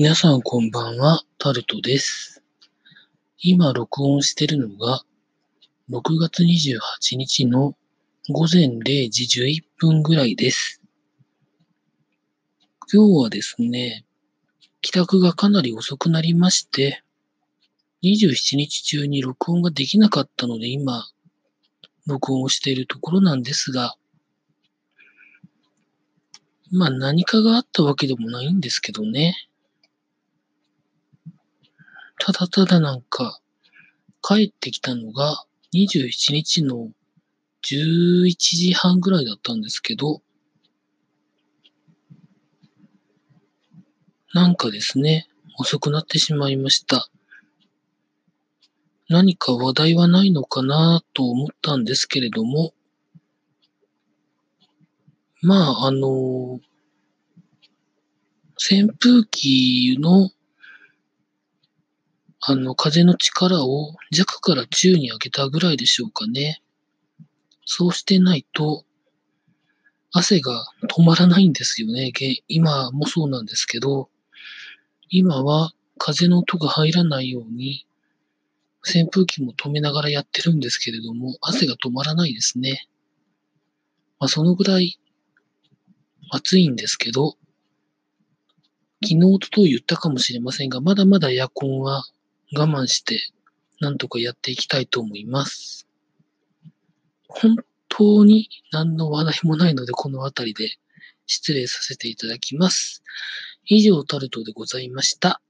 皆さんこんばんは、タルトです。今録音してるのが、6月28日の午前0時11分ぐらいです。今日はですね、帰宅がかなり遅くなりまして、27日中に録音ができなかったので今、録音をしているところなんですが、まあ何かがあったわけでもないんですけどね。ただただなんか、帰ってきたのが27日の11時半ぐらいだったんですけど、なんかですね、遅くなってしまいました。何か話題はないのかなと思ったんですけれども、まあ、あの、扇風機のあの、風の力を弱から中に上げたぐらいでしょうかね。そうしてないと、汗が止まらないんですよね。今もそうなんですけど、今は風の音が入らないように、扇風機も止めながらやってるんですけれども、汗が止まらないですね。まあ、そのぐらい暑いんですけど、昨日、と言ったかもしれませんが、まだまだエアコンは我慢して、なんとかやっていきたいと思います。本当に何の話題もないので、この辺りで失礼させていただきます。以上、タルトでございました。